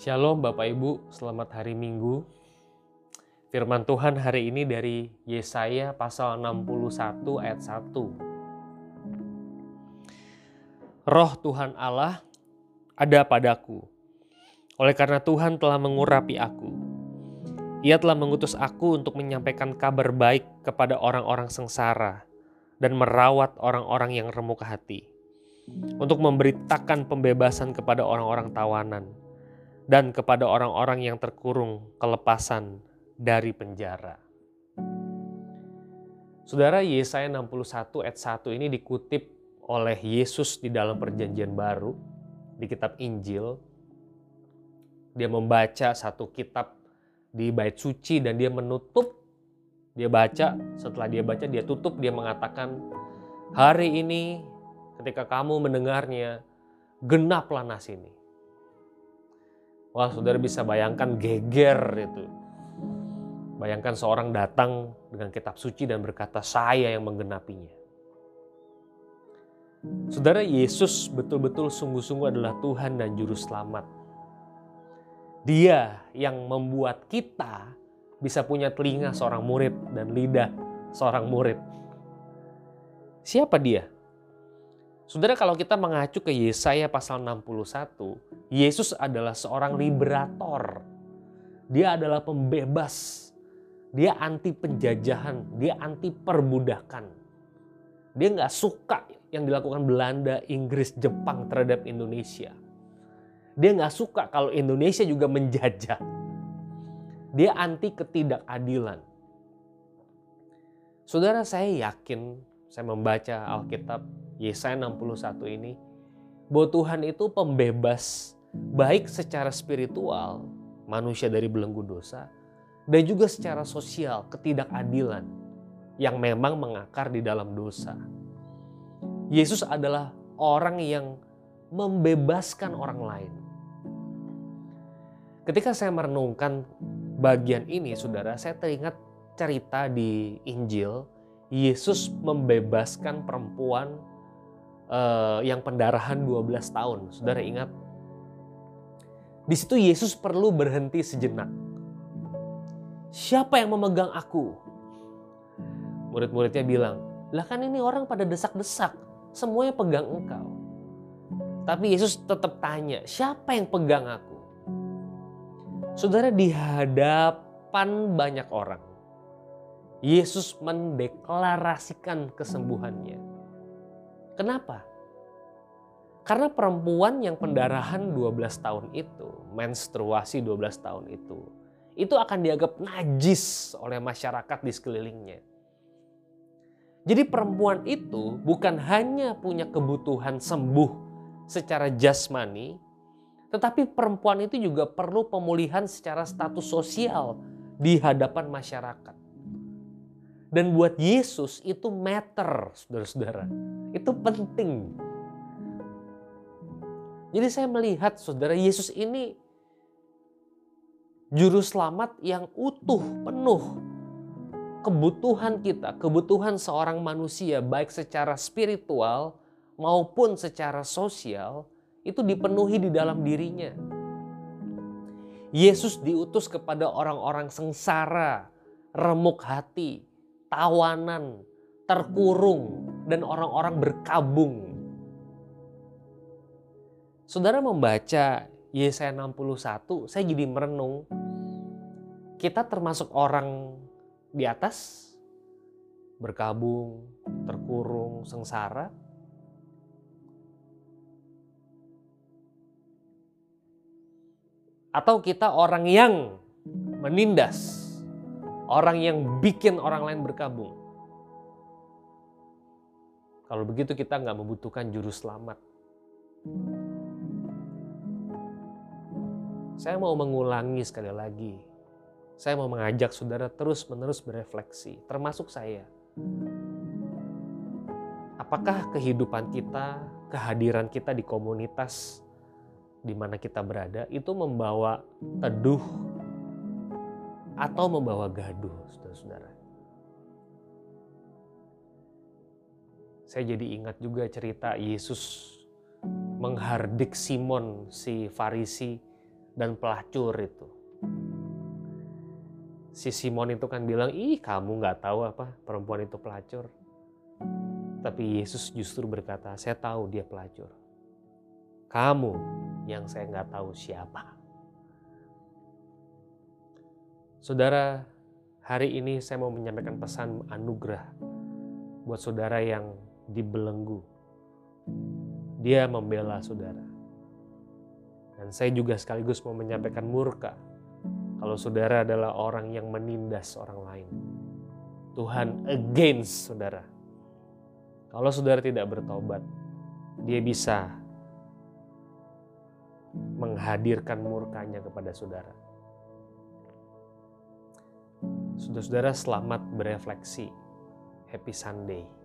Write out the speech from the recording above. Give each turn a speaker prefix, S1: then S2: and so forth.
S1: Shalom Bapak Ibu, selamat hari Minggu. Firman Tuhan hari ini dari Yesaya pasal 61 ayat 1. Roh Tuhan Allah ada padaku. Oleh karena Tuhan telah mengurapi aku. Ia telah mengutus aku untuk menyampaikan kabar baik kepada orang-orang sengsara dan merawat orang-orang yang remuk hati. Untuk memberitakan pembebasan kepada orang-orang tawanan dan kepada orang-orang yang terkurung kelepasan dari penjara. Saudara Yesaya 61 ayat 1 ini dikutip oleh Yesus di dalam perjanjian baru di kitab Injil. Dia membaca satu kitab di bait suci dan dia menutup dia baca, setelah dia baca dia tutup dia mengatakan hari ini ketika kamu mendengarnya genaplah nas ini. Wah, saudara bisa bayangkan geger itu. Bayangkan seorang datang dengan kitab suci dan berkata, "Saya yang menggenapinya." Saudara, Yesus betul-betul sungguh-sungguh adalah Tuhan dan Juru Selamat. Dia yang membuat kita bisa punya telinga seorang murid dan lidah seorang murid. Siapa dia? Saudara kalau kita mengacu ke Yesaya pasal 61, Yesus adalah seorang liberator. Dia adalah pembebas. Dia anti penjajahan, dia anti perbudakan. Dia nggak suka yang dilakukan Belanda, Inggris, Jepang terhadap Indonesia. Dia nggak suka kalau Indonesia juga menjajah. Dia anti ketidakadilan. Saudara saya yakin, saya membaca Alkitab, Yesaya 61 ini bahwa Tuhan itu pembebas baik secara spiritual manusia dari belenggu dosa dan juga secara sosial ketidakadilan yang memang mengakar di dalam dosa. Yesus adalah orang yang membebaskan orang lain. Ketika saya merenungkan bagian ini, saudara, saya teringat cerita di Injil. Yesus membebaskan perempuan uh, yang pendarahan 12 tahun. Saudara ingat? Di situ Yesus perlu berhenti sejenak. Siapa yang memegang aku? Murid-muridnya bilang, lah kan ini orang pada desak-desak. Semuanya pegang engkau. Tapi Yesus tetap tanya, siapa yang pegang aku? Saudara di hadapan banyak orang, Yesus mendeklarasikan kesembuhannya Kenapa? Karena perempuan yang pendarahan 12 tahun itu, menstruasi 12 tahun itu, itu akan dianggap najis oleh masyarakat di sekelilingnya. Jadi perempuan itu bukan hanya punya kebutuhan sembuh secara jasmani, tetapi perempuan itu juga perlu pemulihan secara status sosial di hadapan masyarakat. Dan buat Yesus itu matter, saudara-saudara. Itu penting. Jadi saya melihat saudara Yesus ini juru selamat yang utuh, penuh. Kebutuhan kita, kebutuhan seorang manusia baik secara spiritual maupun secara sosial itu dipenuhi di dalam dirinya. Yesus diutus kepada orang-orang sengsara, remuk hati, tawanan, terkurung, dan orang-orang berkabung. Saudara membaca Yesaya 61, saya jadi merenung. Kita termasuk orang di atas, berkabung, terkurung, sengsara. Atau kita orang yang menindas, Orang yang bikin orang lain berkabung. Kalau begitu kita nggak membutuhkan juru selamat. Saya mau mengulangi sekali lagi. Saya mau mengajak saudara terus-menerus berefleksi, termasuk saya. Apakah kehidupan kita, kehadiran kita di komunitas di mana kita berada itu membawa teduh atau membawa gaduh, saudara-saudara. Saya jadi ingat juga cerita Yesus menghardik Simon si Farisi dan pelacur itu. Si Simon itu kan bilang, ih kamu nggak tahu apa perempuan itu pelacur. Tapi Yesus justru berkata, saya tahu dia pelacur. Kamu yang saya nggak tahu siapa. Saudara, hari ini saya mau menyampaikan pesan anugerah buat saudara yang dibelenggu. Dia membela saudara. Dan saya juga sekaligus mau menyampaikan murka kalau saudara adalah orang yang menindas orang lain. Tuhan against saudara. Kalau saudara tidak bertobat, dia bisa menghadirkan murkanya kepada saudara. Saudara-saudara selamat berefleksi. Happy Sunday.